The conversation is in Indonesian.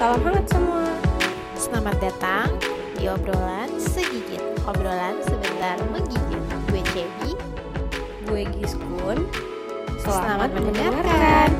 salam hangat semua. Selamat datang di obrolan segigit. Obrolan sebentar menggigit. Gue Cebi. Gue Giskun. Selamat mendengarkan.